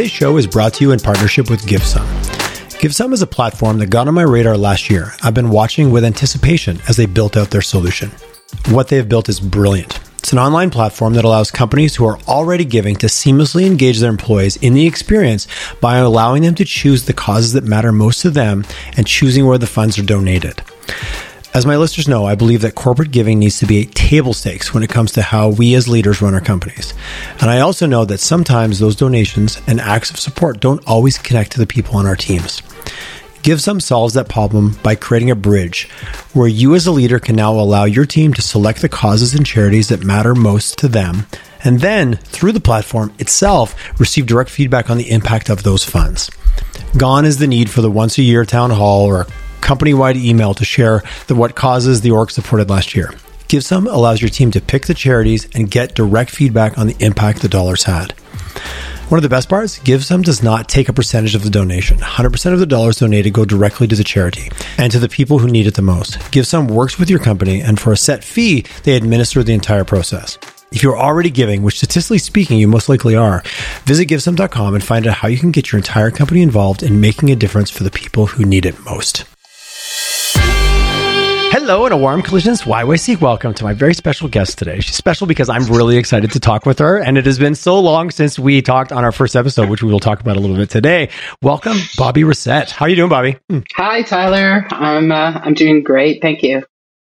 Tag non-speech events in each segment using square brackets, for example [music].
Today's show is brought to you in partnership with GiveSum. GiveSum is a platform that got on my radar last year. I've been watching with anticipation as they built out their solution. What they have built is brilliant. It's an online platform that allows companies who are already giving to seamlessly engage their employees in the experience by allowing them to choose the causes that matter most to them and choosing where the funds are donated. As my listeners know, I believe that corporate giving needs to be a table stakes when it comes to how we as leaders run our companies. And I also know that sometimes those donations and acts of support don't always connect to the people on our teams. GiveSum solves that problem by creating a bridge where you as a leader can now allow your team to select the causes and charities that matter most to them and then through the platform itself receive direct feedback on the impact of those funds. Gone is the need for the once a year town hall or company wide email to share the what causes the org supported last year. GiveSum allows your team to pick the charities and get direct feedback on the impact the dollars had. One of the best parts, GiveSum does not take a percentage of the donation. 100% of the dollars donated go directly to the charity and to the people who need it the most. GiveSum works with your company, and for a set fee, they administer the entire process. If you're already giving, which statistically speaking, you most likely are, visit givesum.com and find out how you can get your entire company involved in making a difference for the people who need it most. Hello and a warm collisions YYC. Welcome to my very special guest today. She's special because I'm really excited to talk with her, and it has been so long since we talked on our first episode, which we will talk about a little bit today. Welcome, Bobbie Racette. How are you doing, Bobbie? Hi, Tyler. I'm uh, I'm doing great. Thank you.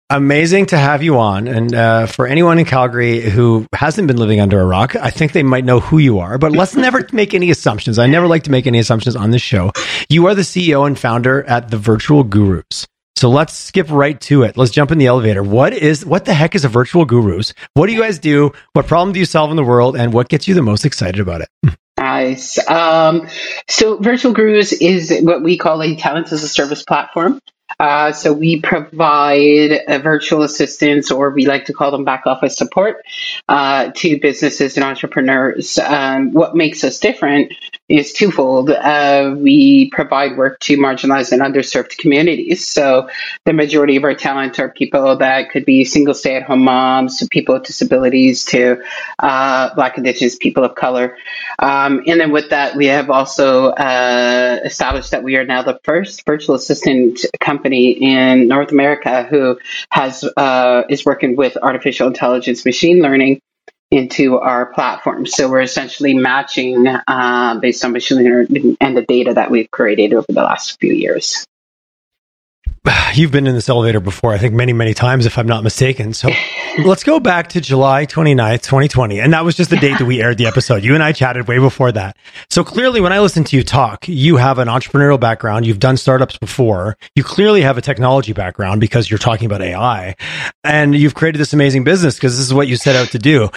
Amazing to have you on. And uh, for anyone in Calgary who hasn't been living under a rock, I think they might know who you are. But let's never [laughs] make any assumptions. I never like to make any assumptions on this show. You are the CEO and founder at the Virtual Gurus. So let's skip right to it. Let's jump in the elevator. What is what the heck is a virtual gurus? What do you guys do? What problem do you solve in the world and what gets you the most excited about it? [laughs] Nice. Um, so Virtual Gurus is what we call a talent as a service platform. Uh, so we provide a virtual assistants, or we like to call them back office support, uh, to businesses and entrepreneurs. Um, what makes us different is twofold. Uh, we provide work to marginalized and underserved communities. So the majority of our talent are people that could be single stay-at-home moms, to people with disabilities, to uh, Black Indigenous people of color. Um, and then with that, we have also uh, established that we are now the first virtual assistant company in North America who has uh, is working with artificial intelligence, machine learning into our platform. So we're essentially matching uh, based on machine learning and the data that we've created over the last few years. [sighs] You've been in this elevator before, I think many, many times, if I'm not mistaken. So [laughs] let's go back to July 29th, 2020. And that was just the date that we aired the episode. You and I chatted way before that. So clearly, when I listen to you talk, you have an entrepreneurial background. You've done startups before. You clearly have a technology background because you're talking about AI. And you've created this amazing business because this is what you set out to do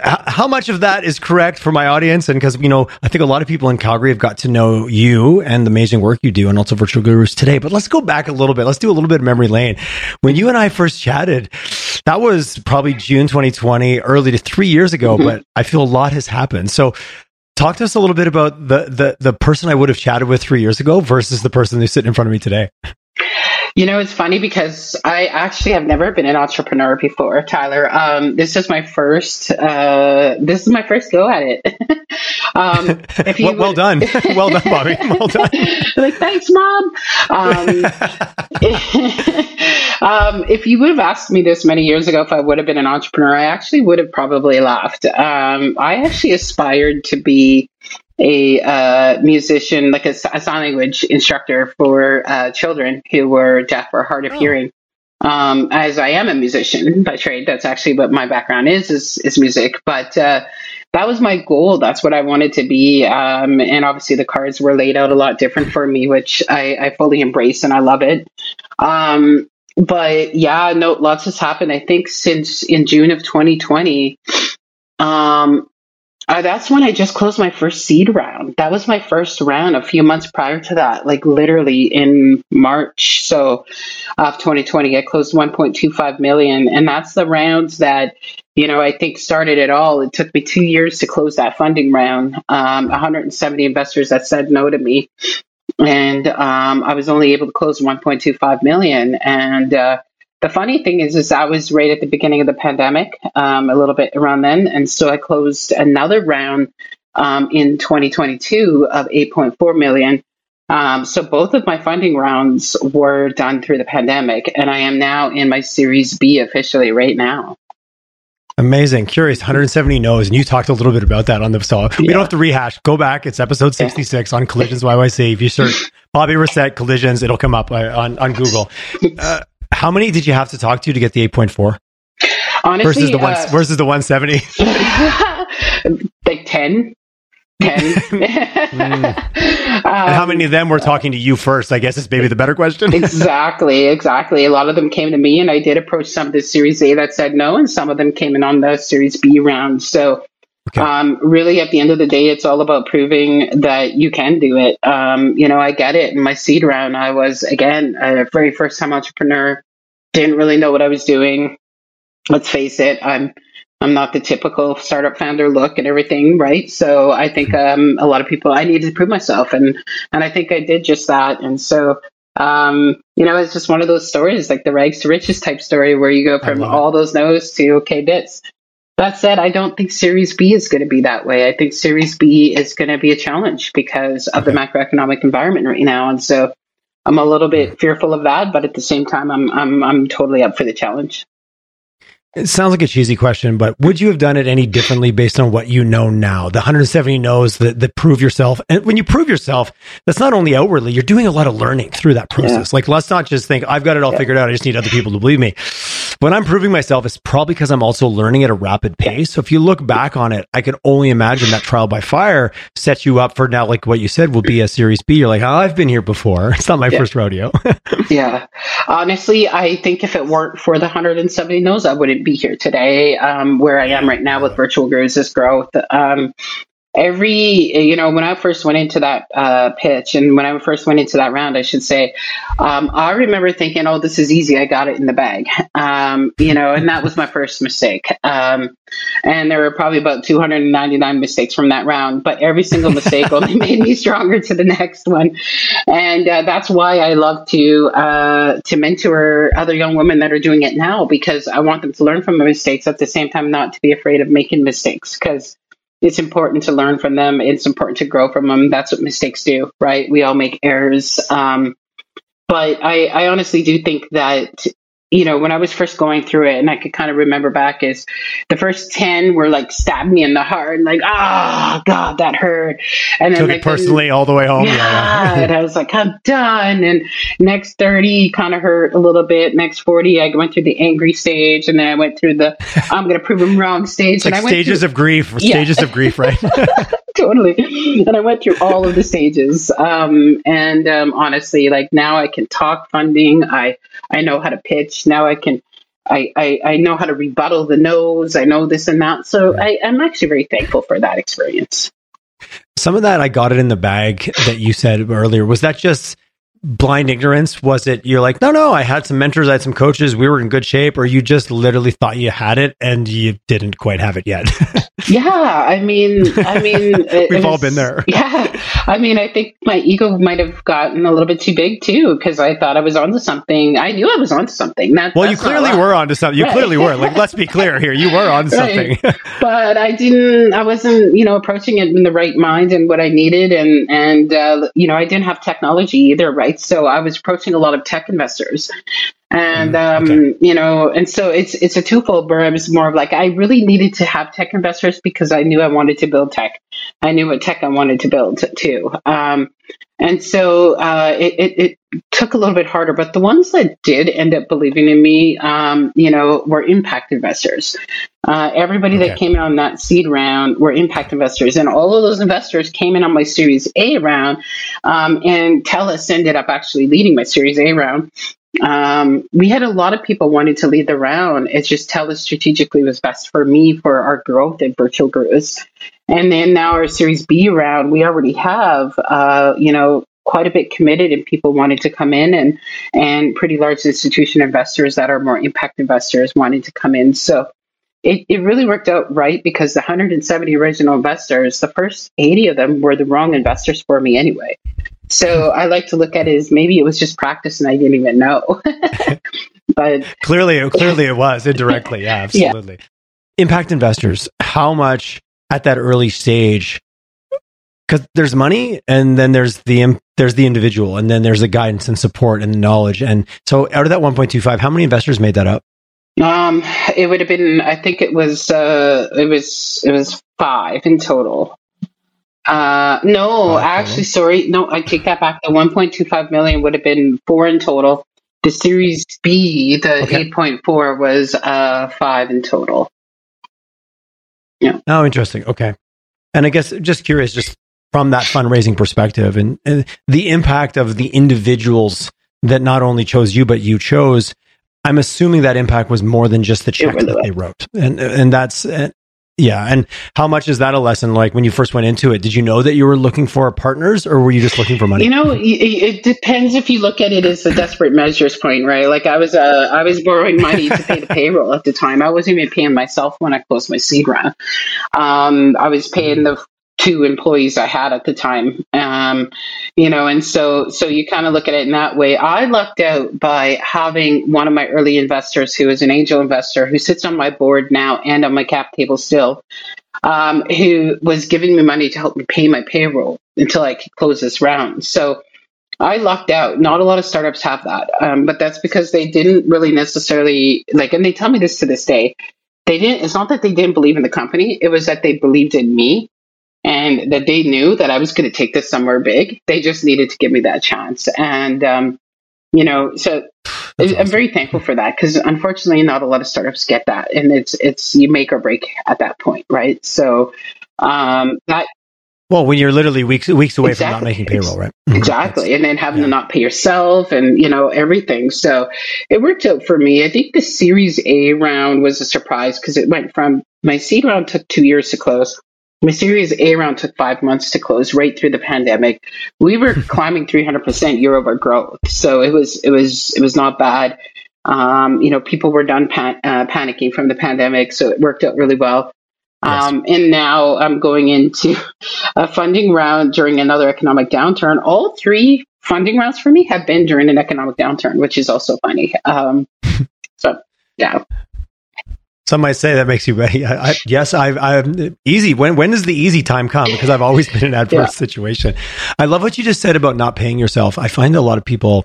how much of that is correct for my audience? And because, you know, I think a lot of people in Calgary have got to know you and the amazing work you do and also Virtual Gurus today. But let's go back a little bit. Let's do a little bit of memory lane. When you and I first chatted, that was probably June 2020, early to three years ago, mm-hmm. but I feel a lot has happened. So talk to us a little bit about the, the, the person I would have chatted with three years ago versus the person who's sitting in front of me today. You know, it's funny because I actually have never been an entrepreneur before, Tyler. Um, this is my first. Uh, this is my first go at it. [laughs] um, well, well done, [laughs] [laughs] well done, Bobbie. Well done. like, thanks, mom. Um, um, if you would have asked me this many years ago if I would have been an entrepreneur, I actually would have probably laughed. Um, I actually aspired to be a uh, musician, like a, a, sign language instructor for uh, children who were deaf or hard of oh. hearing. Um, as I am a musician by trade, that's actually what my background is is, is music. But uh, that was my goal. That's what I wanted to be. Um, and obviously, the cards were laid out a lot different for me, which I, I fully embrace and I love it. Um, but yeah, no, lots has happened. I think since in June of 2020, um, uh, that's when I just closed my first seed round. That was my first round a few months prior to that, like literally in March so of 2020. I closed 1.25 million, and that's the rounds that you know I think started it all. It took me two years to close that funding round. Um, 170 investors that said no to me, and um, I was only able to close 1.25 million, and uh, the funny thing is, is I was right at the beginning of the pandemic, um, a little bit around then, and so I closed another round um, in 2022 of 8.4 million. Um, so both of my funding rounds were done through the pandemic, and I am now in my Series B officially right now. Amazing. Curious, 170 no's. And you talked a little bit about that on the, so we yeah. don't have to rehash. Go back. It's episode 66 yeah. on Collisions YYC. If you search [laughs] Bobbie Racette Collisions, it'll come up uh, on, on Google. Uh, how many did you have to talk to to get the 8.4? Honestly, versus the, one, uh, versus the 170? [laughs] like 10. 10. [laughs] mm. um, how many of them were talking to you first? I guess is maybe the better question. [laughs] exactly, exactly. A lot of them came to me, and I did approach some of the Series A that said no, and some of them came in on the Series B round. So, okay. um, really, at the end of the day, it's all about proving that you can do it. Um, you know, I get it. In my seed round, I was again a very first time entrepreneur. Didn't really know what I was doing. Let's face it, I'm I'm not the typical startup founder look and everything, right? So I think um, a lot of people I needed to prove myself, and and I think I did just that. And so um, you know, it's just one of those stories, like the rags to riches type story, where you go from all those no's to okay bits. That said, I don't think Series B is going to be that way. I think Series B is going to be a challenge because of okay. the macroeconomic environment right now, and so I'm a little bit fearful of that. But at the same time, I'm I'm I'm totally up for the challenge. It sounds like a cheesy question, but would you have done it any differently based on what you know now? The 170 knows that, that prove yourself. And when you prove yourself, that's not only outwardly, you're doing a lot of learning through that process. Yeah. Like, let's not just think, I've got it all yeah. figured out. I just need other people to believe me. When I'm proving myself, it's probably because I'm also learning at a rapid pace. So if you look back on it, I can only imagine that trial by fire sets you up for now, like what you said will be a series B. You're like, oh, I've been here before. [laughs] It's not my yeah. first rodeo. [laughs] yeah. Honestly, I think if it weren't for the 170 no's, I wouldn't be here today, um, where I am right now with Virtual Gurus' growth. Um, every you know when i first went into that uh, pitch and when i first went into that round i should say um, i remember thinking oh this is easy. I got it in the bag. Um, you know and that was my first mistake. Um, and there were probably about 299 mistakes from that round but every single mistake [laughs] only made me stronger to the next one. And uh, that's why i love to uh, to mentor other young women that are doing it now because i want them to learn from their mistakes at the same time not to be afraid of making mistakes because it's important to learn from them. It's important to grow from them. That's what mistakes do, right? We all make errors. Um, but I, I honestly do think that you know, when I was first going through it, and I could kind of remember back, is the first ten were like stabbed me in the heart, and like ah, oh, God, that hurt, and then took like, it personally all the way home. Yeah, yeah. and I was like, I'm done. And next thirty kind of hurt a little bit. Next forty, I went through the angry stage, and then I went through the [laughs] I'm going to prove them wrong stage. Like and I stages through, of grief, yeah. stages of grief, right? [laughs] totally. And I went through all of the stages. Um, and um, honestly, like now I can talk funding. I I know how to pitch. Now I can. I, I, I know how to rebuttal the no's. I know this and that. So I, I'm actually very thankful for that experience. Some of that I got it in the bag that you said earlier. Was that just blind ignorance? Was it you're like, no, no, I had some mentors, I had some coaches, we were in good shape, or you just literally thought you had it and you didn't quite have it yet? [laughs] yeah, I mean, I mean, [laughs] it, we've all been there. [laughs] Yeah, I mean, I think my ego might have gotten a little bit too big too because I thought I was onto something. I knew I was onto something. That, well, you clearly were onto something. You right. clearly were. Like, let's be clear here, you were on something. but I didn't. I wasn't, you know, approaching it in the right mind and what I needed, and and uh, you know, I didn't have technology either, right? So I was approaching a lot of tech investors. And mm, um, okay. you know, and so it's it's a twofold where I was more of like I really needed to have tech investors because I knew I wanted to build tech. I knew what tech I wanted to build too. Um, and so uh, it, it, it, took a little bit harder, but the ones that did end up believing in me, um, you know, were impact investors. Uh, everybody okay. that came in on that seed round were impact investors, and all of those investors came in on my Series A round. Um, and Telus ended up actually leading my Series A round. Um, we had a lot of people wanting to lead the round. It's just Telus strategically was best for me for our growth at Virtual Gurus. And then now our Series B round, we already have, uh, you know, quite a bit committed and people wanted to come in and and pretty large institution investors that are more impact investors wanting to come in. So it, it really worked out right because the 170 original investors, the first 80 of them were the wrong investors for me anyway. So [laughs] I like to look at it as maybe it was just practice and I didn't even know. [laughs] but clearly, clearly it was indirectly. Yeah, [laughs] absolutely. Yeah. Impact investors, how much at that early stage because there's money and then there's the there's the individual and then there's the guidance and support and knowledge. And so out of that 1.25 how many investors made that up? Um it would have been i think it was uh it was it was five in total. Uh no Okay. actually sorry no i take that back. The 1.25 million would have been four in total. The series b the Okay. 8.4 was uh five in total oh interesting. Okay. And i guess just curious just from that fundraising perspective and, and the impact of the individuals that not only chose you but you chose i'm assuming that impact was more than just the check really that was. they wrote. And and that's yeah and how much is that a lesson like when you first went into it did you know that you were looking for partners or were you just looking for money You know, it depends if you look at it as a desperate measures point, right? Like I was, uh, I was borrowing money to pay the [laughs] payroll at the time. I wasn't even paying myself when I closed my seed round. Um, I was paying the two employees I had at the time. Um, you know, and so, so you kind of look at it in that way. I lucked out by having one of my early investors who is an angel investor who sits on my board now and on my cap table still um, who was giving me money to help me pay my payroll until I could close this round. So I lucked out. Not a lot of startups have that, um, but that's because they didn't really necessarily like, and they tell me this to this day. They didn't. It's not that they didn't believe in the company. It was that they believed in me, and that they knew that I was going to take this somewhere big. They just needed to give me that chance, and um, you know, so That's I'm awesome. very thankful for that because unfortunately, not a lot of startups get that, and it's it's you make or break at that point, right? So um, that well when you're literally weeks weeks away from not making payroll right exactly, and then having yeah. to not pay yourself, and you know everything. So it worked out for me. I think the Series A round was a surprise because it went from my seed round took two years to close. My Series A round took five months to close, right through the pandemic. We were [laughs] climbing 300% year over growth, so it was it was it was not bad. Um, you know, people were done pan- uh, panicking from the pandemic, so it worked out really well. Yes. Um, and now I'm going into [laughs] a funding round during another economic downturn. All three funding rounds for me have been during an economic downturn, which is also funny. Um, [laughs] so, yeah. Some might say that makes you ready. I, I, yes, I've, I've easy. When when does the easy time come? Because I've always been in an adverse Yeah. situation. I love what you just said about not paying yourself. I find a lot of people.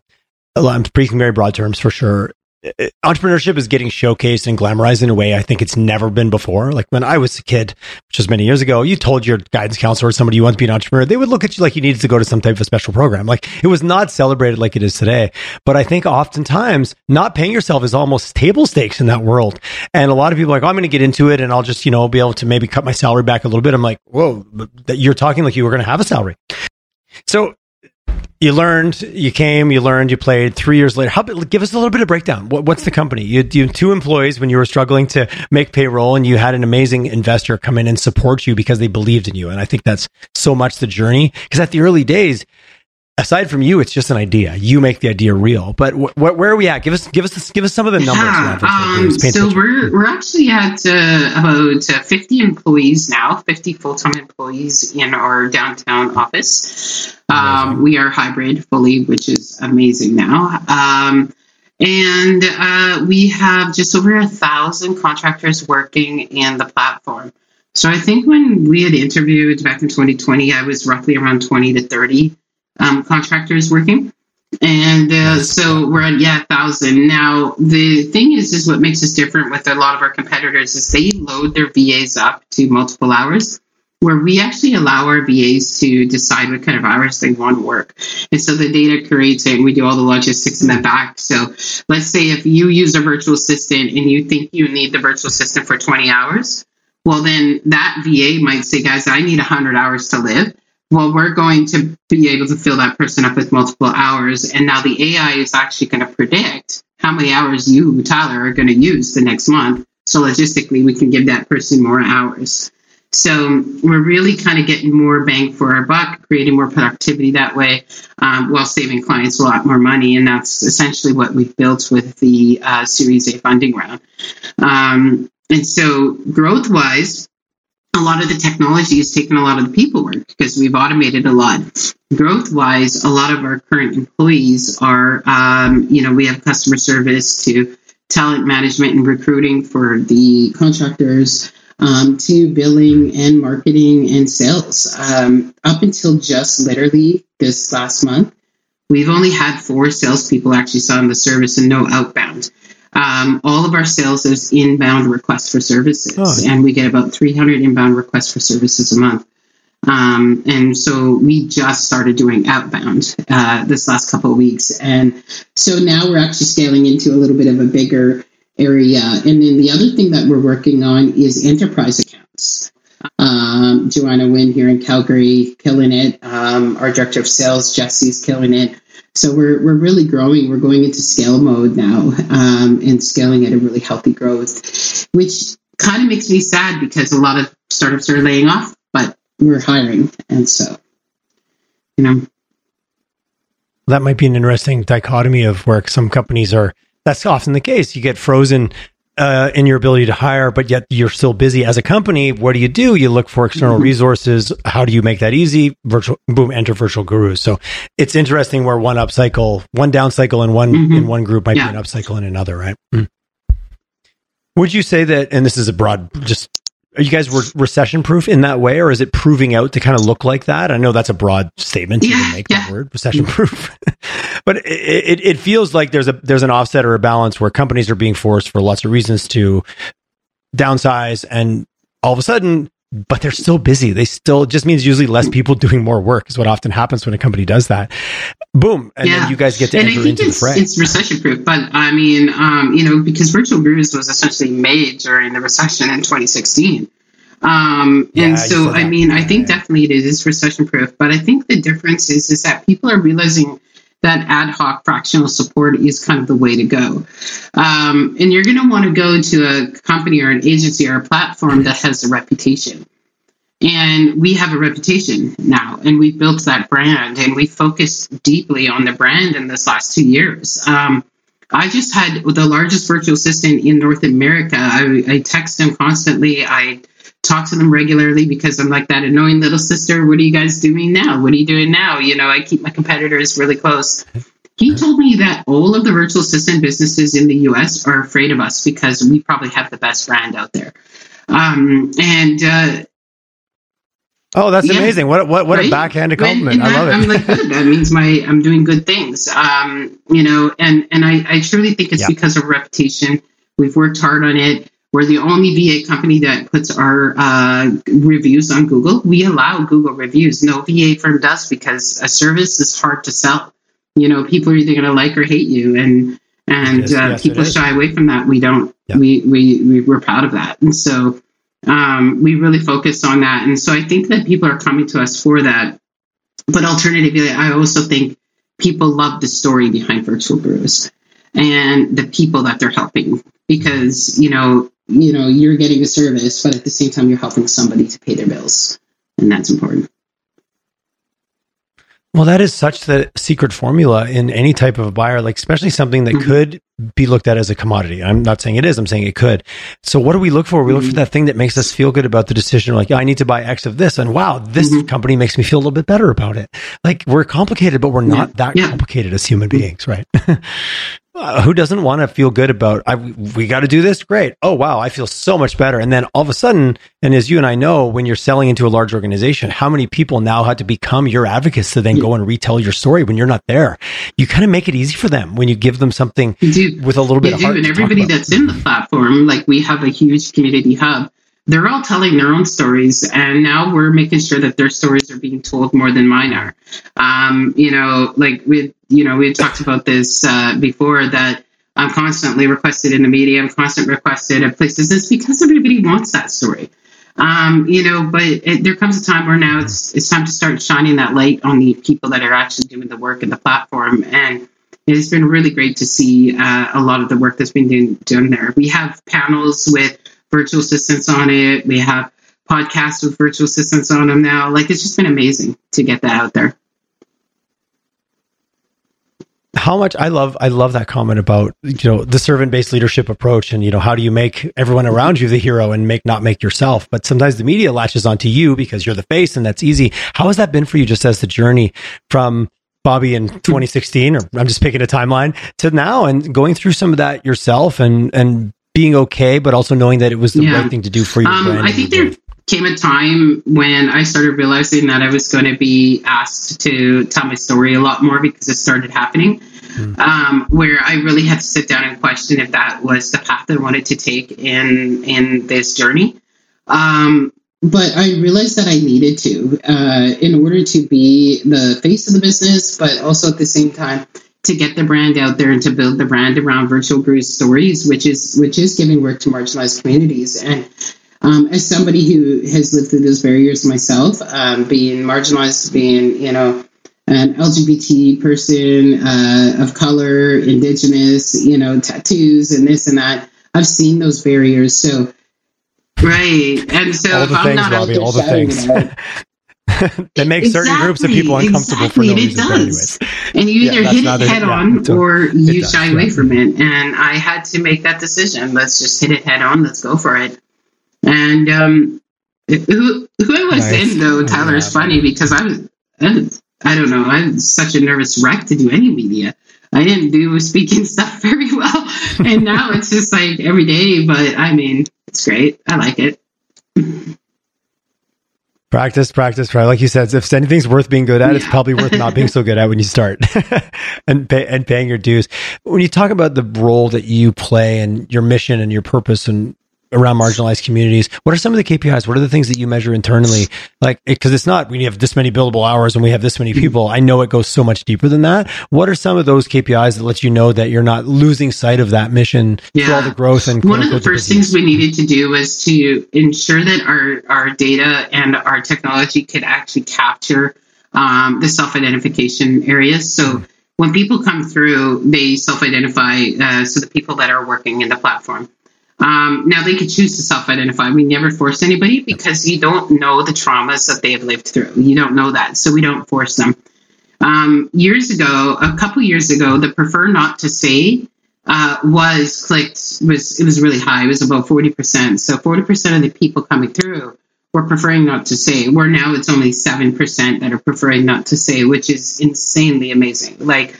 I'm speaking very broad terms for sure. Entrepreneurship is getting showcased and glamorized in a way I think it's never been before. Like when I was a kid, which was many years ago, you told your guidance counselor or somebody you want to be an entrepreneur, they would look at you like you needed to go to some type of special program. Like it was not celebrated like it is today. But I think oftentimes not paying yourself is almost table stakes in that world. And a lot of people are like, oh, I'm going to get into it and I'll just, you know, be able to maybe cut my salary back a little bit. I'm like, whoa, that you're talking like you were going to have a salary. So you learned, you came, you learned, you played. Three years later, how give us a little bit of breakdown? What, what's the company? You, you two employees when you were struggling to make payroll, and you had an amazing investor come in and support you because they believed in you. And I think that's so much the journey. Because at the early days, aside from you, it's just an idea. You make the idea real. But wh- wh- where are we at? Give us, give us, give us some of the numbers. Yeah, so um, Bruce, paint a so we're we're actually at uh, about uh, 50 employees now, 50 full time employees in our downtown office. Um, we are hybrid fully, which is amazing now. Um, and uh, we have just over a thousand contractors working in the platform. So I think when we had interviewed back in 2020, I was roughly around 20 to 30 um, contractors working. And uh, so we're at yeah, thousand now. The thing is, is what makes us different with a lot of our competitors is they load their VAs up to multiple hours, where we actually allow our VAs to decide what kind of hours they want to work. And so the data creates it, and we do all the logistics in the back. So let's say if you use a virtual assistant and you think you need the virtual assistant for 20 hours, well, then that VA might say, guys, I need 100 hours to live. Well, we're going to be able to fill that person up with multiple hours. And now the AI is actually going to predict how many hours you, Tyler, are going to use the next month. So logistically, we can give that person more hours. So we're really kind of getting more bang for our buck, creating more productivity that way, um, while saving clients a lot more money. And that's essentially what we've built with the uh, Series A funding round. Um, and so, growth wise, a lot of the technology has taken a lot of the people work because we've automated a lot. Growth wise, a lot of our current employees are, um, you know, we have customer service to talent management and recruiting for the contractors. um, to billing and marketing and sales. Um, up until just literally this last month, we've only had four salespeople actually selling the service and no outbound. Um, all of our sales is inbound requests for services, oh. and we get about 300 inbound requests for services a month. Um, and so we just started doing outbound uh, this last couple of weeks. And so now we're actually scaling into a little bit of a bigger area. And then the other thing that we're working on is enterprise accounts. Um, Joanna Wynn here in Calgary, killing it. Um, our director of sales, Jesse's killing it. So we're, we're really growing. We're going into scale mode now um, and scaling at a really healthy growth, which kind of makes me sad because a lot of startups are laying off, but we're hiring. And so, you know. That might be an interesting dichotomy of work. some companies are. That's often the case. You get frozen uh, in your ability to hire, but yet you're still busy as a company. What do you do? You look for external mm-hmm. resources. How do you make that easy? Virtual, boom, enter virtual gurus. So it's interesting where one up cycle, one down cycle in one mm-hmm. in one group might yeah. be an up cycle in another, right? Mm. Would you say that? And this is a broad, just are you guys re- recession proof in that way, or is it proving out to kind of look like that? I know that's a broad statement to yeah, make yeah. that word recession proof, [laughs] but it, it, it, feels like there's a there's an offset or a balance where companies are being forced for lots of reasons to downsize, and all of a sudden, but they're still busy. They still just means usually less people [laughs] doing more work is what often happens when a company does that. Boom, and yeah. then you guys get to and enter into the fray. It's recession proof, but I mean, um, you know, because Virtual Gurus was essentially made during the recession in 2016. Um, and yeah, so, I mean, I think definitely it is recession proof, but I think the difference is, is that people are realizing that ad hoc fractional support is kind of the way to go. Um, and you're going to want to go to a company or an agency or a platform that has a reputation. And we have a reputation now, and we've built that brand, and we focused deeply on the brand in this last two years. Um, I just had the largest virtual assistant in North America. I, I text him constantly. I talk to them regularly because I'm like that annoying little sister. What are you guys doing now? What are you doing now? You know, I keep my competitors really close. He told me that all of the virtual assistant businesses in the US are afraid of us because we probably have the best brand out there. Um, and uh, Oh, that's yeah. amazing! What what what right? a backhanded compliment! I love it. I'm like, good. That means my I'm doing good things. Um, you know, and and I I truly think it's yeah. because of reputation. We've worked hard on it. We're the only VA company that puts our uh, reviews on Google. We allow Google reviews. No VA firm does because a service is hard to sell. You know, people are either going to like or hate you, and and yes, uh, yes, people shy away from that. We don't. Yeah. We, we we we're proud of that, and so um, we really focus on that. And so I think that people are coming to us for that. But alternatively, I also think people love the story behind virtual gurus and the people that they're helping because you know you know you're getting a service, but at the same time you're helping somebody to pay their bills, and that's important. Well, that is such the secret formula in any type of a buyer, like especially something that mm-hmm. could be looked at as a commodity. I'm not saying it is, I'm saying it could. So what do we look for? We look for mm-hmm. that thing that makes us feel good about the decision. Like, yeah, I need to buy X of this. And wow, this mm-hmm. company makes me feel a little bit better about it. Like we're complicated, but we're not yeah. that yeah. complicated as human mm-hmm. beings, right? [laughs] Uh, who doesn't want to feel good about I, we got to do this? Great. Oh wow i feel so much better. And then all of a sudden and as you and i know when you're selling into a large organization how many people now have to become your advocates to then go and retell your story when you're not there? You kind of make it easy for them when you give them something with a little bit of heart and everybody that's in the platform like we have a huge community hub they're all telling their own stories and now we're making sure that their stories are being told more than mine are. Um, you know like we you know we talked about this uh, before that i'm constantly requested in the media i'm constantly requested at places. It's because everybody wants that story. Um, you know but it, there comes a time where now it's it's time to start shining that light on the people that are actually doing the work in the platform. And it's been really great to see uh, a lot of the work that's been doing, done there. We have panels with virtual assistants on it. We have podcasts with virtual assistants on them now. Like it's just been amazing to get that out there. How much I love I love that comment about you know the servant based leadership approach and you know how do you make everyone around you the hero and make not make yourself but sometimes the media latches onto you because you're the face and that's easy how has that been for you just as the journey from Bobbie in 2016 or I'm just picking a timeline to now and going through some of that yourself and and being okay, but also knowing that it was the yeah. right thing to do for your um, brand. I think there came a time when I started realizing that I was going to be asked to tell my story a lot more because it started happening. Mm. Um, where I really had to sit down and question if that was the path I wanted to take in in this journey. Um, but I realized that I needed to uh, in order to be the face of the business, but also at the same time to get the brand out there and to build the brand around Virtual Gurus' story, which is which is giving work to marginalized communities. And um, as somebody who has lived through those barriers myself, um, being marginalized, being you know an LGBT person uh, of color, indigenous, you know, tattoos and this and that, I've seen those barriers. So Right. And so all the things, Robbie, all the things. [laughs] that makes exactly, certain groups of people uncomfortable exactly, for no reason. Anyways. And you either yeah, hit it head on yeah, or you does, shy away from it. And I had to make that decision. Let's just hit it head on. Let's go for it. And um, who who I was nice. in though, Tyler, is funny because I was I don't know I was such a nervous wreck to do any media. I didn't do speaking [laughs] stuff very well, and now it's just like every day. But I mean, it's great. I like it. [laughs] Practice, practice, practice. Like you said, if anything's worth being good at, it's probably worth not being so good at when you start [laughs] and pay, and paying your dues. When you talk about the role that you play and your mission and your purpose and around marginalized communities. What are some of the KPIs? What are the things that you measure internally? Like, because it, it's not we have this many billable hours and we have this many mm-hmm. people. I know it goes so much deeper than that. What are some of those KPIs that let you know that you're not losing sight of that mission yeah. through all the growth and one of the first things we needed to do was to ensure that our our data and our technology could actually capture um, the self-identification areas. So. When people come through, they self-identify. Uh, so the people that are working in the platform, um, now they could choose to self-identify. We never force anybody because you don't know the traumas that they have lived through. You don't know that, so we don't force them. Um, years ago, a couple years ago, the prefer not to say uh, was clicked was it was really high. It was about forty percent. So forty percent of the people coming through were preferring not to say. Where now it's only seven percent that are preferring not to say, which is insanely amazing. Like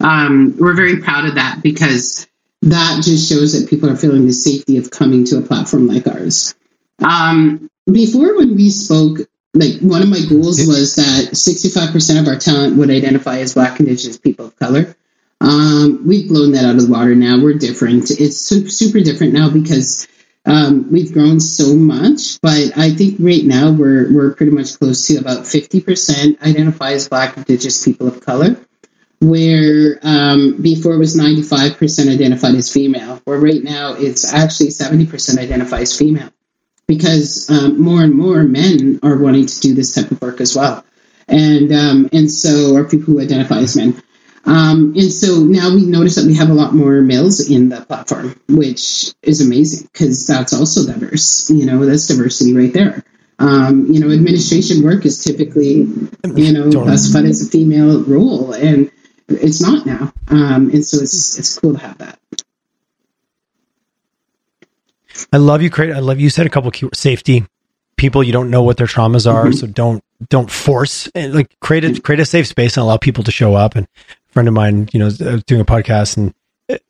um, we're very proud of that because that just shows that people are feeling the safety of coming to a platform like ours. Um, before, when we spoke, like one of my goals was that 65% of our talent would identify as Black, Indigenous people of color. Um, we've blown that out of the water now. We're different. It's super different now because um, we've grown so much. But I think right now we're we're pretty much close to about 50% identify as Black, Indigenous people of color where um, before it was 95% identified as female, where right now it's actually 70% identified as female because um, more and more men are wanting to do this type of work as well. And, um, and so are people who identify as men. Um, and so now we notice that we have a lot more males in the platform, which is amazing because that's also diverse. You know, that's diversity right there. Um, you know, administration work is typically, you know, classified as a female role. And it's not now, um, and so it's it's cool to have that. I love you. Create. I love you. Said a couple key safety. People, you don't know what their traumas are, mm-hmm. so don't don't force and like create a create a safe space and allow people to show up. And a friend of mine, you know, doing a podcast and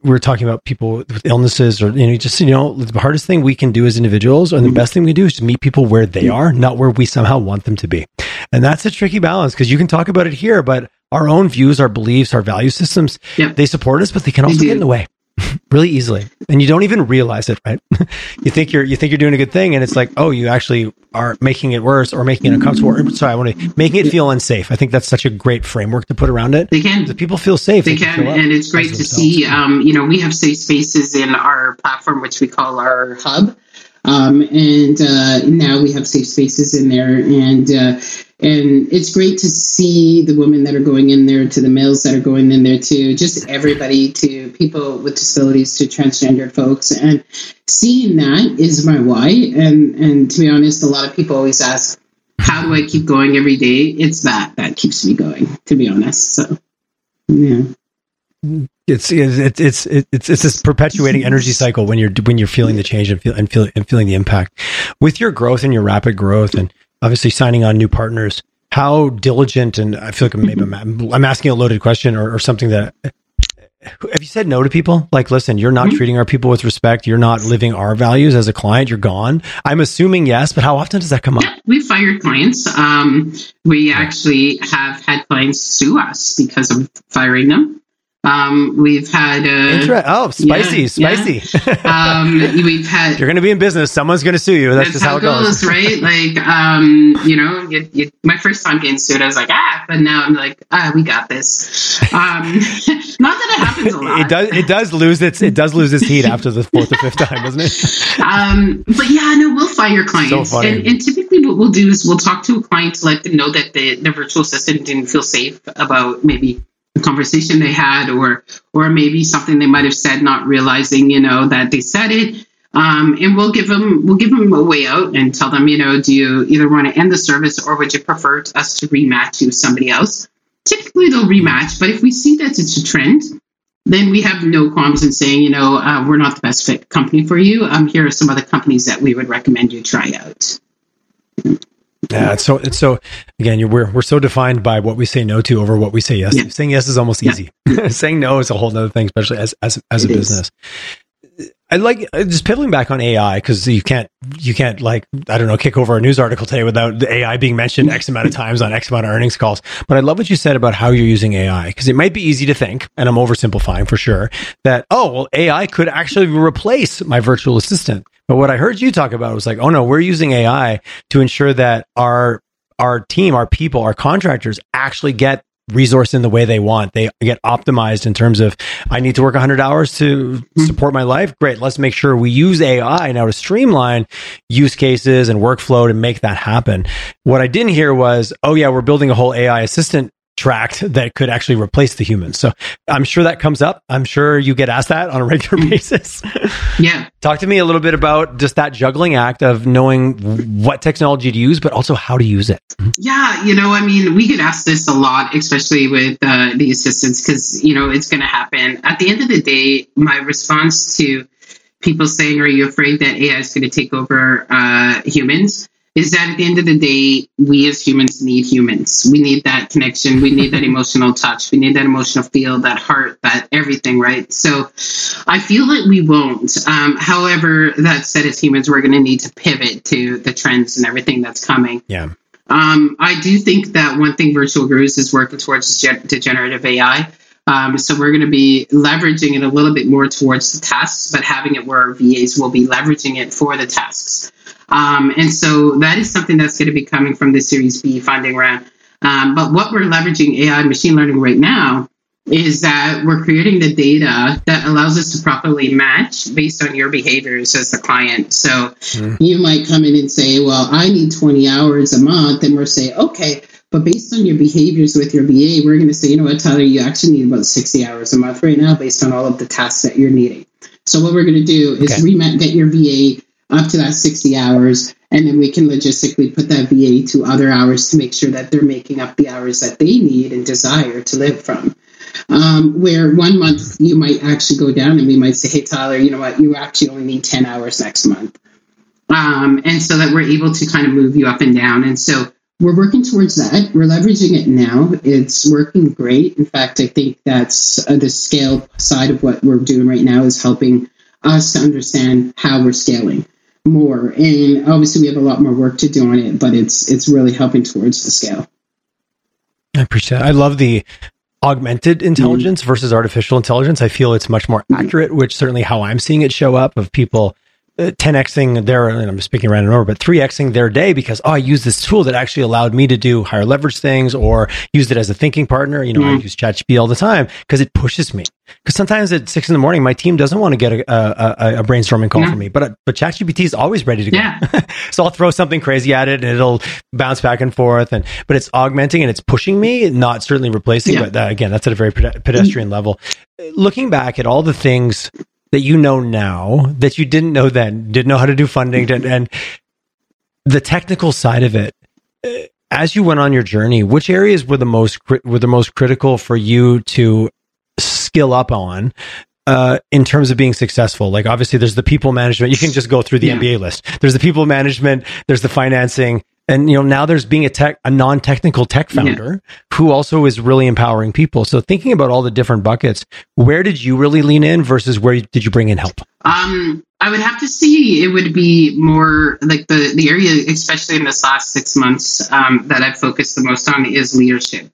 we are talking about people with illnesses or you know just you know the hardest thing we can do as individuals and the mm-hmm. best thing we do is to meet people where they are not where we somehow want them to be and that's a tricky balance because you can talk about it here but our own views, our beliefs, our value systems, yep. they support us, but they can also they get in the way [laughs] really easily. And you don't even realize it, right? [laughs] you think you're, you think you're doing a good thing and it's like, oh, you actually are making it worse or making it uncomfortable. Or, sorry, I want to making it feel unsafe. I think that's such a great framework to put around it. They can. The people feel safe. They, they can. can and it's great to see, um, you know, we have safe spaces in our platform, which we call our hub. Um, and uh, now we have safe spaces in there. And, uh, and it's great to see the women that are going in there to the males that are going in there to just everybody to people with disabilities to transgendered folks. And seeing that is my why. And and to be honest a lot of people always ask how do i keep going every day? It's that that keeps me going to be honest. So yeah. It's it's it's it's it's this perpetuating energy cycle when you're when you're feeling the change and feel and feel and feeling the impact. With your growth and your rapid growth and obviously signing on new partners, how diligent and I feel like maybe I'm, I'm asking a loaded question or, or something that have you said no to people? Like, listen, you're not mm-hmm. treating our people with respect. You're not living our values as a client. You're gone. I'm assuming yes, but how often does that come up? Yeah, we fired clients. Um, we actually have had clients sue us because of firing them. Um, we've had uh, Inter- oh spicy, yeah, spicy. Yeah. [laughs] um, we've had. You're going to be in business. Someone's going to sue you. That's, that's just how, it goes, goes. right? [laughs] Like, um, you know, you, you, my first time getting sued, I was like, ah, but now I'm like, ah, we got this. Um, [laughs] not that it happens a lot. it does. It does lose its. It does lose its heat after the fourth or fifth time, doesn't it? um, but yeah, no, we'll fire clients, so and, and, typically what we'll do is we'll talk to a client to let them know that the, the virtual assistant didn't feel safe about maybe conversation they had or or maybe something they might have said not realizing you know that they said it. Um, and we'll give them we'll give them a way out and tell them you know do you either want to end the service or would you prefer us to rematch you with somebody else? Typically they'll rematch but if we see that it's a trend then we have no qualms in saying you know uh, we're not the best fit company for you. Um, here are some other companies that we would recommend you try out yeah, it's so it's so again, we're we're so defined by what we say no to over what we say yes. Yeah. Saying yes is almost yeah. easy. [laughs] Saying no is a whole other thing, especially as as as a business. I like uh, just pivoting back on AI because you can't you can't like I don't know kick over a news article today without the AI being mentioned X amount of times on X amount of earnings calls. But I love what you said about how you're using AI because it might be easy to think, and I'm oversimplifying for sure, that oh well AI could actually replace my virtual assistant. But what I heard you talk about was like, oh no, we're using AI to ensure that our our team, our people, our contractors actually get resource in the way they want. They get optimized in terms of I need to work 100 hours to mm-hmm. support my life. Great. Let's make sure we use AI now to streamline use cases and workflow to make that happen. What I didn't hear was, oh yeah, we're building a whole AI assistant tract that could actually replace the humans. So I'm sure that comes up. I'm sure you get asked that on a regular mm. basis. [laughs] Yeah. Talk to me a little bit about just that juggling act of knowing what technology to use, but also how to use it. Yeah. You know, I mean, we get asked this a lot, especially with uh, the assistants, because, you know, it's going to happen. At the end of the day, my response to people saying, Are you afraid that AI is going to take over uh, humans? Is that at the end of the day, we as humans need humans. We need that connection. We need that emotional touch. We need that emotional feel, that heart, that everything, right? So I feel that we won't. Um, however, that said, as humans, we're going to need to pivot to the trends and everything that's coming. Yeah. Um, I do think that one thing Virtual Gurus is working towards is ge- generative AI. Um, so we're going to be leveraging it a little bit more towards the tasks, but having it where our VAs will be leveraging it for the tasks. Um, and so that is something that's going to be coming from the Series B funding round. Um, but what we're leveraging AI machine learning right now is that we're creating the data that allows us to properly match based on your behaviors as the client. So mm. you might come in and say, Well, I need 20 hours a month. And we're saying, Okay, but based on your behaviors with your VA, we're going to say, You know what, Tyler, you actually need about 60 hours a month right now based on all of the tasks that you're needing. So what we're going to do is okay. remat, get your VA up to that 60 hours and then we can logistically put that VA to other hours to make sure that they're making up the hours that they need and desire to live from. Um, where one month you might actually go down and we might say, hey, Tyler, you know what, you actually only need 10 hours next month. Um, and so that we're able to kind of move you up and down. And so we're working towards that. We're leveraging it now. It's working great. In fact, I think that's uh, the scale side of what we're doing right now is helping us to understand how we're scaling more. And obviously, we have a lot more work to do on it, but it's it's really helping towards the scale. I appreciate. It. I love the augmented intelligence mm-hmm. versus artificial intelligence. I feel it's much more mm-hmm. accurate, which certainly how I'm seeing it show up of people 10xing their, and I'm speaking random number, but 3xing their day because, oh, I used this tool that actually allowed me to do higher leverage things or used it as a thinking partner. You know, mm-hmm. I use ChatGPT all the time because it pushes me. Because sometimes at six in the morning, my team doesn't want to get a, a, a brainstorming call yeah. from me, but, but ChatGPT is always ready to go. Yeah. [laughs] so I'll throw something crazy at it and it'll bounce back and forth. And, but it's augmenting and it's pushing me, not certainly replacing, yeah. but uh, again, that's at a very pedestrian level. Looking back at all the things that you know now that you didn't know then, didn't know how to do funding, and, and the technical side of it. Uh, as you went on your journey, which areas were the most were the most critical for you to skill up on uh, in terms of being successful? Like, obviously, there's the people management. You can just go through the yeah. MBA list. There's the people management. There's the financing. And you know now there's being a tech a non-technical tech founder yeah. who also is really empowering people so thinking about all the different buckets where did you really lean in versus where did you bring in help um i would have to see it would be more like the the area especially in this last six months um, that i've focused the most on is leadership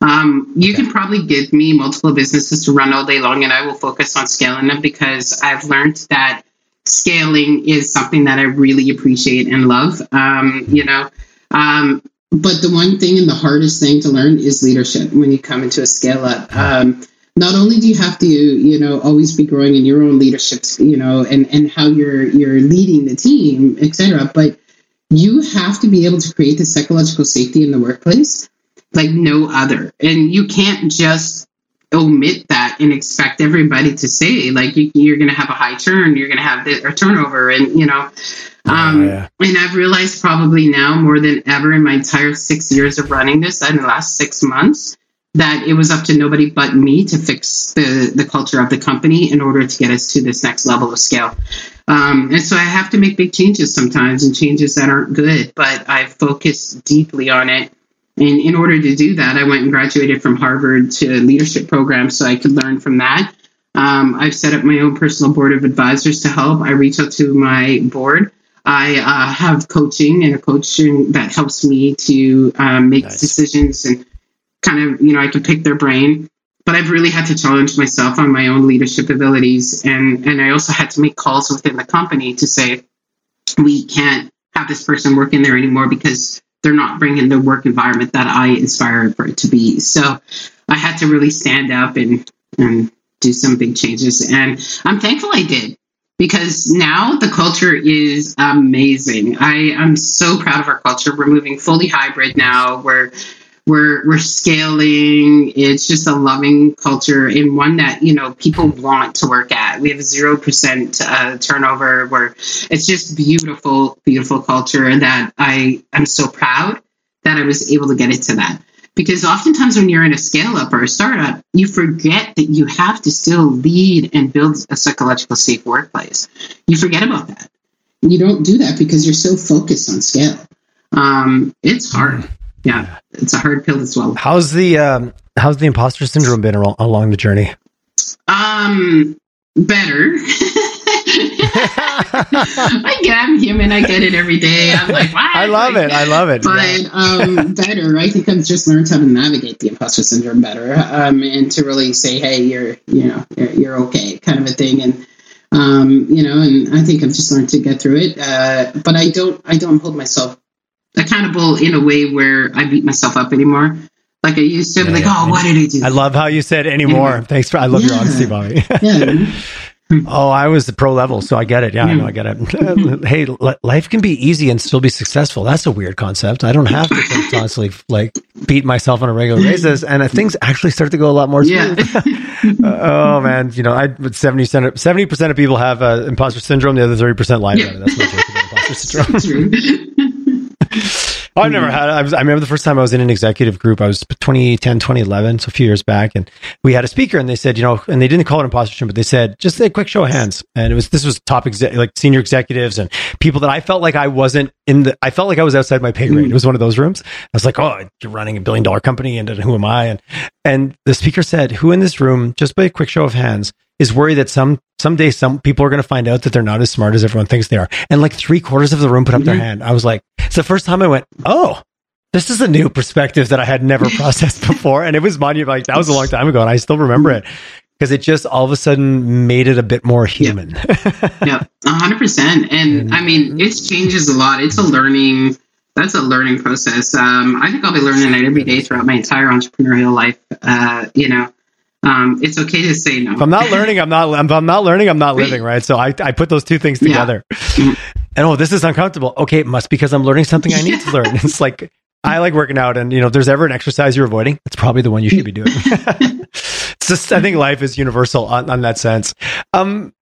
um, you okay. can probably give me multiple businesses to run all day long and i will focus on scaling them because i've learned that scaling is something that I really appreciate and love. Um, you know, um, but the one thing and the hardest thing to learn is leadership when you come into a scale up. Um, not only do you have to, you know, always be growing in your own leadership, you know, and, and how you're you're leading the team, etc., but you have to be able to create the psychological safety in the workplace like no other. And you can't just omit that and expect everybody to say like you, are going to have a high turn you're going to have a turnover and you know um, oh, yeah. and i've realized probably now more than ever in my entire six years of running this in the last six months that it was up to nobody but me to fix the, the culture of the company in order to get us to this next level of scale um, and so i have to make big changes sometimes and changes that aren't good but i focus deeply on it and in order to do that, I went and graduated from Harvard to leadership program so I could learn from that. Um, I've set up my own personal board of advisors to help. I reach out to my board. I uh, have coaching and a coaching that helps me to um, make nice. decisions and kind of, you know, I can pick their brain. But I've really had to challenge myself on my own leadership abilities. And, and I also had to make calls within the company to say, we can't have this person work in there anymore because they're not bringing the work environment that I inspire for it to be. So I had to really stand up and, and do some big changes. And I'm thankful I did because now the culture is amazing. I am so proud of our culture. We're moving fully hybrid now. We're we're we're scaling. It's just a loving culture and one that you know people want to work at. We have zero percent uh, turnover. Where it's just beautiful, beautiful culture that I am so proud that I was able to get it to that. Because oftentimes when you're in a scale up or a startup, you forget that you have to still lead and build a psychological safe workplace. You forget about that. You don't do that because you're so focused on scale. Um, it's hard yeah, it's a hard pill to swallow. How's the um, how's the imposter syndrome been along the journey? Um, better. [laughs] I get, I'm human. I get it every day. I'm like, wow. I love it. I love it. But um, [laughs] better. I think I've just learned how to navigate the imposter syndrome better, um, and to really say, hey, you're, you know, you're, you're okay, kind of a thing, and. Um, you know, and I think I've just learned to get through it. Uh, but I don't, I don't hold myself accountable in a way where I beat myself up anymore. Like I used to, yeah, like, yeah. oh, what did I do? I love how you said anymore. anymore. Thanks for, I love yeah. your honesty, Bobbie. [laughs] Oh, I was the pro level, so I get it. Yeah, I know, I get it. [laughs] hey, life can be easy and still be successful. That's a weird concept. I don't have to constantly [laughs] like beat myself on a regular basis, and things actually start to go a lot more smooth. Yeah. uh, oh man, you know, I 70 percent of people have uh, imposter syndrome. The other thirty percent lie about it. That's my joke about imposter syndrome. I've never had. I, was, I remember the first time I was in an executive group. I was 2010, 2011, so a few years back, and we had a speaker, and they said, you know, and they didn't call it imposter syndrome, but they said just a quick show of hands, and it was this was top like senior executives and people that I felt like I wasn't in the. I felt like I was outside my pay grade. Mm. It was one of those rooms. I was like, oh, you're running a billion dollar company, and who am I? And and the speaker said, who in this room, just by a quick show of hands, is worried that some someday some people are going to find out that they're not as smart as everyone thinks they are. And like three quarters of the room put up mm-hmm. their hand. I was like, it's the first time I went, oh, this is a new perspective that I had never [laughs] processed before. And it was monumental. Like that was a long time ago, and I still remember it because it just all of a sudden made it a bit more human. [laughs] yeah, hundred percent. And I mean, it changes a lot. It's a learning. That's a learning process. Um, I think I'll be learning it every day throughout my entire entrepreneurial life. Uh, you know, um, it's okay to say no. If I'm not learning, I'm not. If I'm not learning, I'm not living. Right. So I, I put those two things together. Yeah. And oh, this is uncomfortable. Okay, it must because I'm learning something I need to learn. It's like I like working out, and you know, if there's ever an exercise you're avoiding, it's probably the one you should be doing. [laughs] it's just, I think life is universal on, on that sense. Um,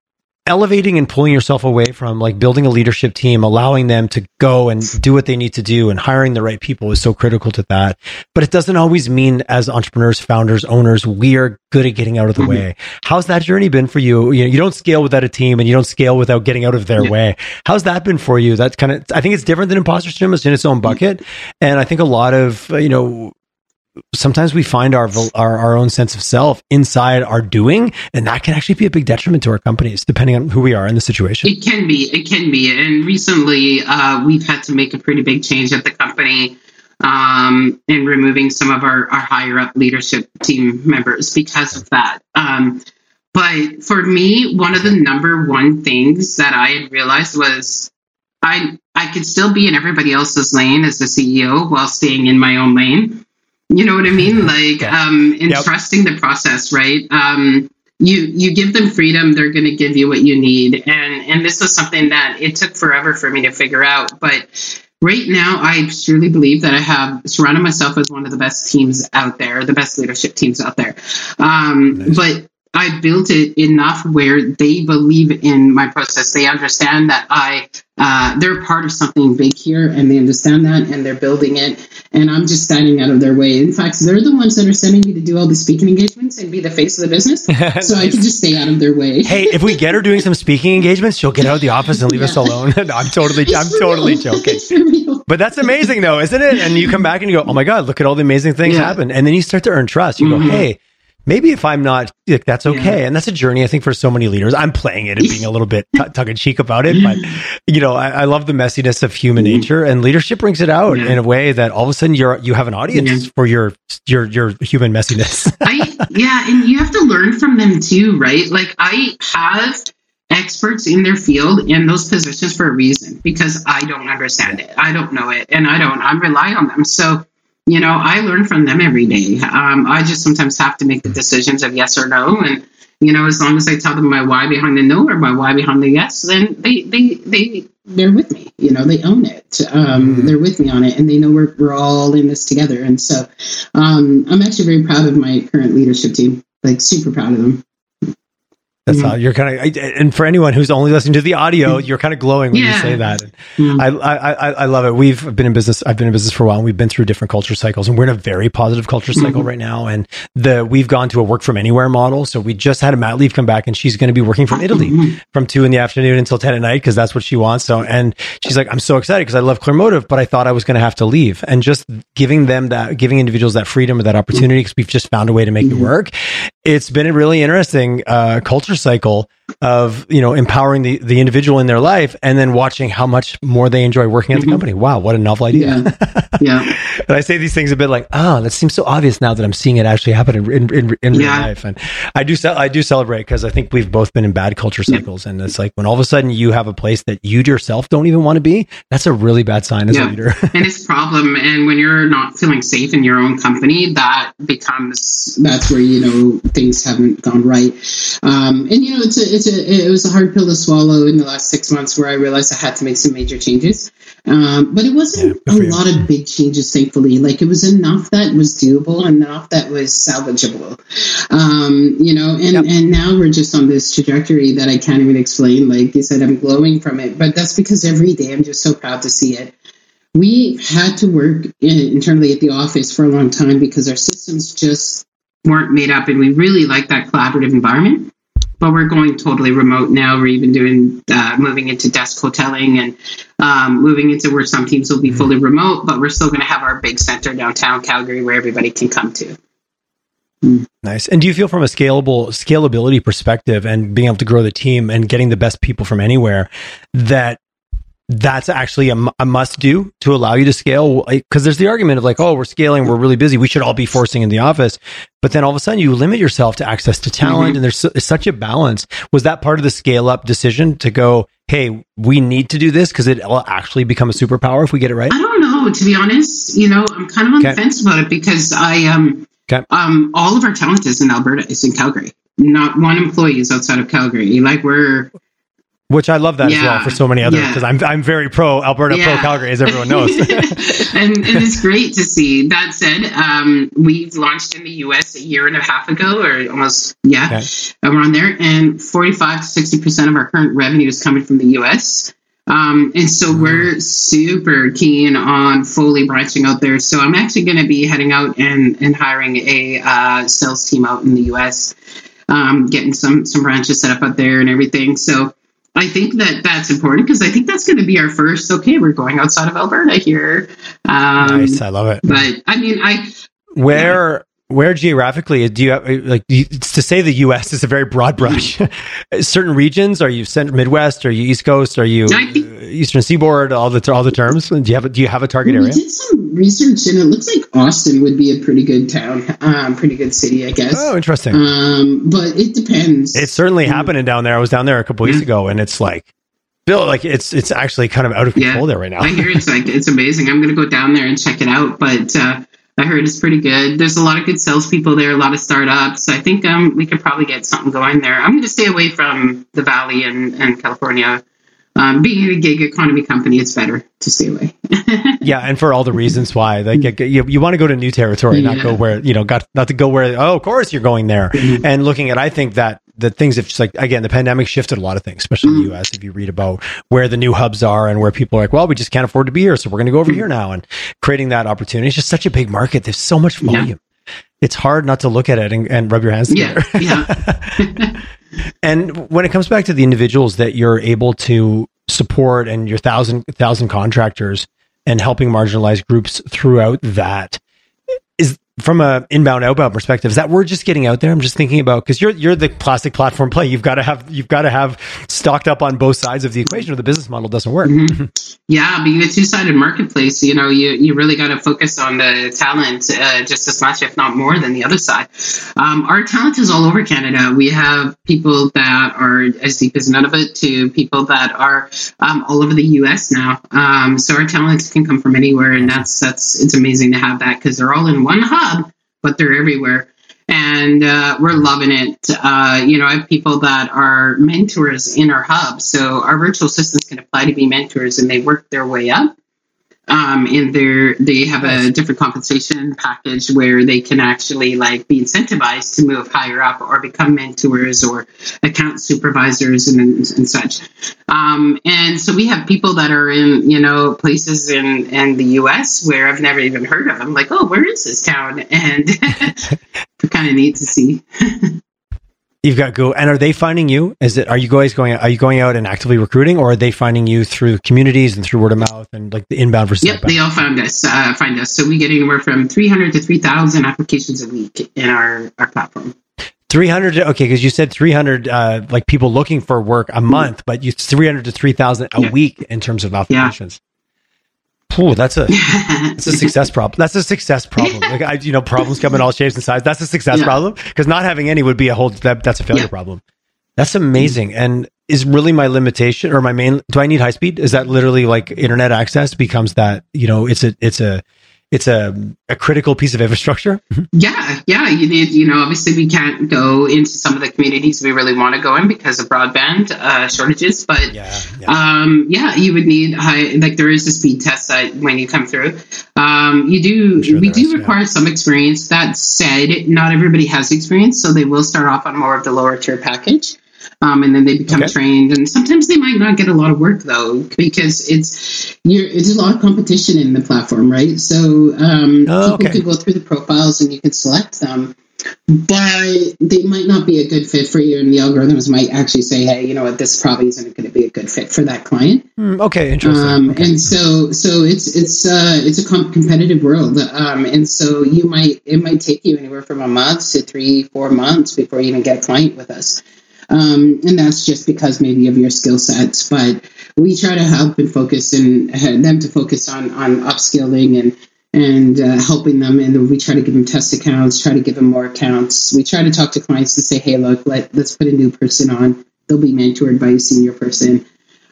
elevating and pulling yourself away from like building a leadership team, allowing them to go and do what they need to do and hiring the right people is so critical to that. But it doesn't always mean as entrepreneurs, founders, owners, we are good at getting out of the mm-hmm. way. How's that journey been for you? You know, you don't scale without a team and you don't scale without getting out of their yeah. way. How's that been for you? That's kind of, I think it's different than imposter syndrome. It's in its own bucket. And I think a lot of, you know, sometimes we find our, our, our own sense of self inside our doing, and that can actually be a big detriment to our companies, depending on who we are in the situation. It can be. It can be. And recently, uh, we've had to make a pretty big change at the company um, in removing some of our, our higher up leadership team members because of that. Um, but for me, one of the number one things that I had realized was I I could still be in everybody else's lane as the CEO while staying in my own lane. You know what I mean? Like um, in yep. trusting the process, right? Um, you you give them freedom, they're going to give you what you need, and and this was something that it took forever for me to figure out. But right now, I truly believe that I have surrounded myself with one of the best teams out there, the best leadership teams out there. Um, nice. But I built it enough where they believe in my process. They understand that I uh, they're part of something big here, and they understand that, and they're building it. And I'm just standing out of their way. In fact, they're the ones that are sending me to do all the speaking engagements and be the face of the business, [laughs] so I can just stay out of their way. hey, if we get her doing some speaking engagements, she'll get out of the office and leave [laughs] yeah. us alone. [laughs] no, I'm totally, I'm totally joking. But that's amazing, though, isn't it? And you come back and you go, "Oh my god, look at all the amazing things yeah. happen," and then you start to earn trust. You mm-hmm. go, "Hey." Maybe if I'm not, like, that's okay. Yeah. And that's a journey, I think, for so many leaders. I'm playing it and being a little bit [laughs] t- in cheek about it, but you know, I, I, love the messiness of human mm-hmm. nature and leadership brings it out yeah. in a way that all of a sudden you're, you have an audience yeah. for your, your, your human messiness. [laughs] I, yeah. And you have to learn from them too, right? Like I have experts in their field in those positions for a reason because I don't understand it. I don't know it and I don't, I rely on them. So, you know, I learn from them every day. Um, I just sometimes have to make the decisions of yes or no. And, you know, as long as I tell them my why behind the no or my why behind the yes, then they, they, they, they're with me, you know, they own it. Um, mm-hmm. They're with me on it and they know we're, we're all in this together. And so, um, I'm actually very proud of my current leadership team, like super proud of them. That's mm-hmm. you're kind of, and for anyone who's only listening to the audio, mm-hmm. you're kind of glowing when yeah. you say that. Mm-hmm. I, I, I love it. We've been in business. I've been in business for a while. and We've been through different culture cycles, and we're in a very positive culture cycle mm-hmm. right now. And the we've gone to a work from anywhere model. So we just had a mat leave come back, and she's going to be working from Italy mm-hmm. from two in the afternoon until ten at night because that's what she wants. So, and she's like, I'm so excited because I love Clearmotive, but I thought I was going to have to leave. And just giving them that, giving individuals that freedom or that opportunity because we've just found a way to make it mm-hmm. work. It's been a really interesting uh, culture cycle of you know empowering the the individual in their life and then watching how much more they enjoy working at the mm-hmm. company. Wow what a novel idea. Yeah, [laughs] yeah. and i say these things a bit like oh that seems so obvious now that i'm seeing it actually happen in, in, in, in yeah. real life. And i do i do celebrate because i think we've both been in bad culture cycles. Yeah. and it's like when all of a sudden you have a place that you yourself don't even want to be that's a really bad sign as a leader. [laughs] And it's a problem. And when you're not feeling safe in your own company that becomes that's where you know things haven't gone right. Um, and you know it's a it's a it was a hard pill to swallow in the last six months where I realized I had to make some major changes. Um, but it wasn't yeah, a lot of big changes, thankfully. Like it was enough that was doable, enough that was salvageable. Um, you know, and yep. and now we're just on this trajectory that I can't even explain. Like you said, I'm glowing from it, but that's because every day I'm just so proud to see it. We had to work internally at the office for a long time because our systems just weren't made up, and we really like that collaborative environment but we're going totally remote now. We're even doing uh, moving into desk hoteling and um, moving into where some teams will be mm-hmm. fully remote, but we're still going to have our big center downtown Calgary where everybody can come to. Mm. Nice. And do you feel from a scalable scalability perspective and being able to grow the team and getting the best people from anywhere that that's actually a, a must do to allow you to scale. Because there's the argument of like, oh, we're scaling, we're really busy, we should all be forcing in the office. But then all of a sudden, you limit yourself to access to talent, mm-hmm. and there's, there's such a balance. Was that part of the scale up decision to go, hey, we need to do this because it'll actually become a superpower if we get it right? I don't know. To be honest, you know, I'm kind of on okay. the fence about it because I um, okay. um, all of our talent is in Alberta, is in Calgary. Not one employee is outside of Calgary. Like we're which I love that yeah. as well for so many others because yeah. I'm I'm very pro Alberta, yeah. pro Calgary, as everyone knows. [laughs] and, and, it's great to see. That said, um, we've launched in the U.S. a year and a half ago, or almost yeah, okay. around there, and 45 to 60 percent of our current revenue is coming from the U.S. Um, and so mm. we're super keen on fully branching out there. So I'm actually going to be heading out and, and hiring a uh, sales team out in the U.S. Um, getting some some branches set up out there and everything. So I think that that's important because I think that's going to be our first. Okay, we're going outside of Alberta here. Um, nice, I love it. But I mean, I where where geographically do you have, like you, to say the U.S. is a very broad brush? [laughs] Certain regions? Are you Central Midwest? Are you East Coast? Are you think, Eastern Seaboard? All the all the terms. Do you have a, do you have a target area? We did some research, and it looks like Austin would be a pretty good town, um, pretty good city, I guess. Oh, interesting. Um, but it depends. It's certainly um, happening down there. I was down there a couple weeks ago, and it's like. Bill, like it's it's actually kind of out of control yeah, there right now. I hear it's like it's amazing. I'm gonna go down there and check it out. But uh, I heard it's pretty good. There's a lot of good salespeople there, a lot of startups. I think um, we could probably get something going there. I'm going to stay away from the Valley and, and California. Um, being a gig economy company, it's better to stay away. [laughs] yeah, and for all the reasons why, like you, you want to go to new territory, yeah. not go where you know, got not to go where. Oh, of course you're going there. Mm-hmm. And looking at, I think that the things have just like again, the pandemic shifted a lot of things, especially in the U.S. If you read about where the new hubs are and where people are like, well, we just can't afford to be here, so we're going to go over here now, and creating that opportunity. It's just such a big market. There's so much volume. Yeah. It's hard not to look at it and, and rub your hands together. Yeah. yeah. [laughs] and when it comes back to the individuals that you're able to support and your thousand thousand contractors and helping marginalized groups throughout that is from a inbound outbound perspective is that we're just getting out there? I'm just thinking about because you're you're the plastic platform play. You've got to have you've got to have stocked up on both sides of the equation or the business model doesn't work. Mm-hmm. yeah being a two-sided marketplace you know you, you really got to focus on the talent uh, just as much if not more than the other side. Um, our talent is all over canada. We have people that are as deep as Nunavut to people that are um, all over the us now. Um, so our talent can come from anywhere and that's that's it's amazing to have that because they're all in one hub but they're everywhere. And uh, we're loving it. Uh, you know, I have people that are mentors in our hub. So our virtual assistants can apply to be mentors and they work their way up um, and they they have a different compensation package where they can actually like be incentivized to move higher up or become mentors or account supervisors and, and such. Um, and so we have people that are in you know places in in the U.S. where I've never even heard of. I'm like, oh, where is this town? And [laughs] [laughs] [laughs] kind of neat to see. You've got go, and are they finding you? Is it are you guys going? Are you going out and actively recruiting, or are they finding you through communities and through word of mouth and like the inbound versus? Yep, outbound? they all found us. Uh, find us. So we get anywhere from three hundred to three thousand applications a week in our our platform. 300 okay because you said 300 uh, like people looking for work a month but you 300 to 3000 a yeah. week in terms of applications Ooh, that's a [laughs] that's a success problem. That's a success problem. Like I, you know, problems come in all shapes and sizes. That's a success yeah. problem because not having any would be a whole that, that's a failure yeah. problem. That's amazing. Mm. And is really my limitation or my main do I need high speed? Is that literally like internet access becomes that, you know, it's a it's a it's a, a critical piece of infrastructure. Mm-hmm. Yeah, yeah. You need, you know, obviously we can't go into some of the communities we really want to go in because of broadband uh, shortages. But yeah, yeah. Um, yeah, you would need high. Like there is a speed test that when you come through. Um, you do. Sure we do is, require yeah. some experience. That said, not everybody has experience, so they will start off on more of the lower tier package um, and then they become okay. trained. And sometimes they might not get a lot of work though, because it's you're, it's a lot of competition in the platform, right? So um, oh, people okay. can go through the profiles and you can select them, but they might not be a good fit for you. And the algorithms might actually say, hey, you know what, this probably isn't going to be a good fit for that client. Mm, okay, interesting. Um, okay. And so so it's it's uh, it's a comp- competitive world, um, and so you might it might take you anywhere from a month to three four months before you even get a client with us. Um, and that's just because maybe of your skill sets. But we try to help and focus and them to focus on on upskilling and and uh, helping them. And we try to give them test accounts, try to give them more accounts. We try to talk to clients to say, hey, look, let, let's put a new person on. They'll be mentored by a senior person.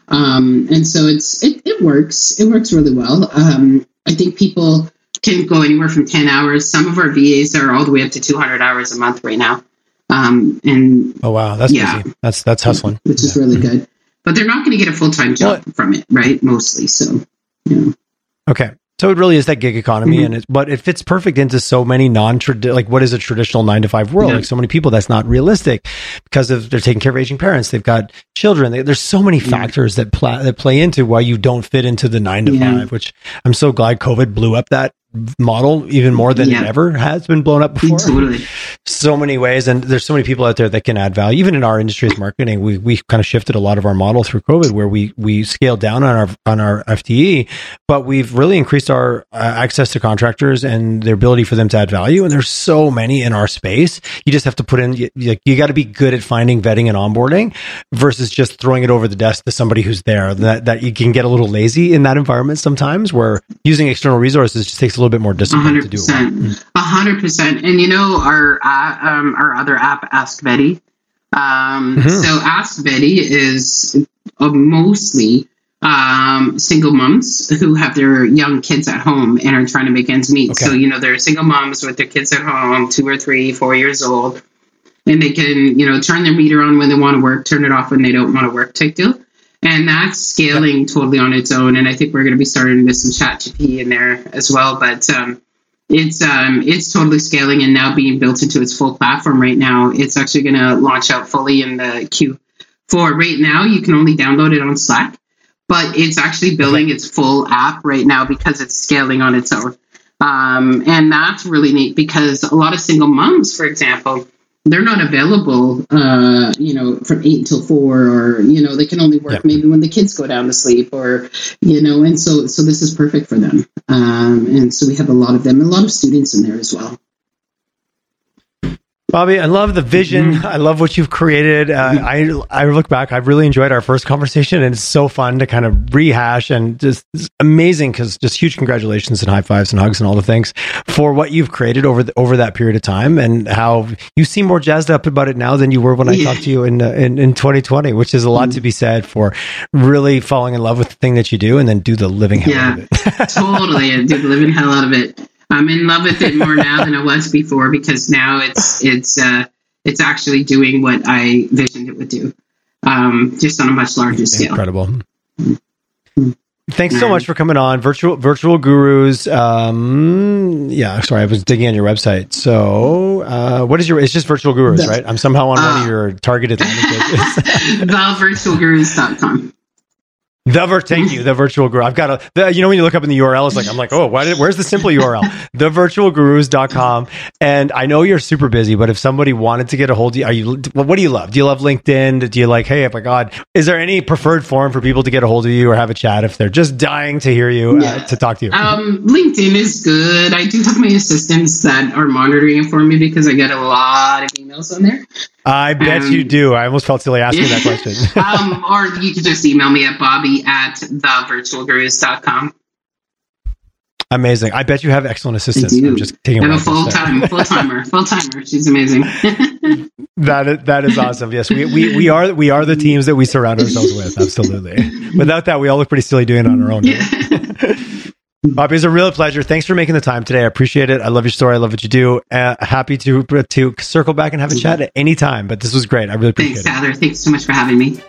Um, and so it's it, it works. It works really well. Um, I think people can go anywhere from 10 hours. Some of our VAs are all the way up to 200 hours a month right now. Um, and oh wow, that's yeah, busy. that's that's hustling, which is really good. but they're not going to get a full time job what? from it, right? Mostly, so yeah. Okay, so it really is that gig economy, mm-hmm. and it, but it fits perfect into so many non traditional, like what is a traditional nine to five world? Yeah. Like so many people, that's not realistic because of they're taking care of aging parents, they've got children. They, there's so many yeah. factors that pla- that play into why you don't fit into the nine to yeah. five. Which I'm so glad COVID blew up that model even more than yeah. it ever has been blown up before. Totally. So many ways. And there's so many people out there that can add value. Even in our industry as marketing, we, we kind of shifted a lot of our model through COVID where we, we scaled down on our, on our FTE, but we've really increased our uh, access to contractors and their ability for them to add value. And there's so many in our space. You just have to put in, you, you got to be good at finding, vetting and onboarding versus just throwing it over the desk to somebody who's there that, that you can get a little lazy in that environment sometimes where using external resources just takes a little bit more discipline 100%, to do it. A hundred percent. And you know our uh, um, our other app, Ask Betty. Um, mm-hmm. So Ask Betty is uh, mostly um, single moms who have their young kids at home and are trying to make ends meet. Okay. So you know they're single moms with their kids at home, two or three, four years old, and they can you know turn their meter on when they want to work, turn it off when they don't want to work, type deal and that's scaling totally on its own. And I think we're going to be starting with some chat ChatGPT in there as well. But um, it's um, it's totally scaling and now being built into its full platform right now. It's actually going to launch out fully in the Q4. Right now, you can only download it on Slack, but it's actually building its full app right now because it's scaling on its own. Um, and that's really neat because a lot of single moms, for example, they're not available, uh, you know, from eight until four, or you know, they can only work yep. maybe when the kids go down to sleep, or you know, and so so this is perfect for them. Um, and so we have a lot of them, a lot of students in there as well. Bobbie, I love the vision. Mm-hmm. I love what you've created. Uh, I I look back, I've really enjoyed our first conversation, and it's so fun to kind of rehash and just amazing because just huge congratulations and high fives and hugs and all the things for what you've created over the, over that period of time, and how you seem more jazzed up about it now than you were when I yeah. talked to you in, uh, in in 2020, which is a lot mm-hmm. to be said for really falling in love with the thing that you do and then do the living hell yeah, out of it. [laughs] totally, and do the living hell out of it. I'm in love with it more now than I was before because now it's it's uh, it's actually doing what I visioned it would do, um, just on a much larger scale. Incredible. Mm-hmm. Thanks so much for coming on, virtual virtual gurus. Um, yeah, sorry, I was digging on your website. So, uh, what is your? It's just virtual gurus, right? I'm somehow on uh, one of uh, your targeted landing [laughs] pages. The ver- thank you, the virtual guru. I've got a, the, you know, when you look up in the URL, it's like, I'm like, oh, why did, where's the simple URL? thevirtualgurus.com. And I know you're super busy, but if somebody wanted to get a hold of you, are you, what do you love? Do you love LinkedIn? Do you like, hey, oh my God, is there any preferred form for people to get a hold of you or have a chat if they're just dying to hear you, uh, yeah. uh, to talk to you? Um, LinkedIn is good. I do have my assistants that are monitoring it for me because I get a lot of emails on there. I bet um, you do. I almost felt silly asking that [laughs] question. [laughs] um, or you can just email me at bobby at thevirtualgurus.com. Amazing. I bet you have excellent assistants. I'm just taking I have a full time, full timer, full timer. She's amazing. [laughs] that is, that is awesome. Yes, we, we, we are we are the teams that we surround ourselves with. Absolutely. Without that, we all look pretty silly doing it on our own. Bobbie, it's a real pleasure. Thanks for making the time today. I appreciate it. I love your story. I love what you do. Uh, happy to to circle back and have a chat at any time. But this was great. I really appreciate Thanks, it. Thanks, Tyler. Thanks so much for having me.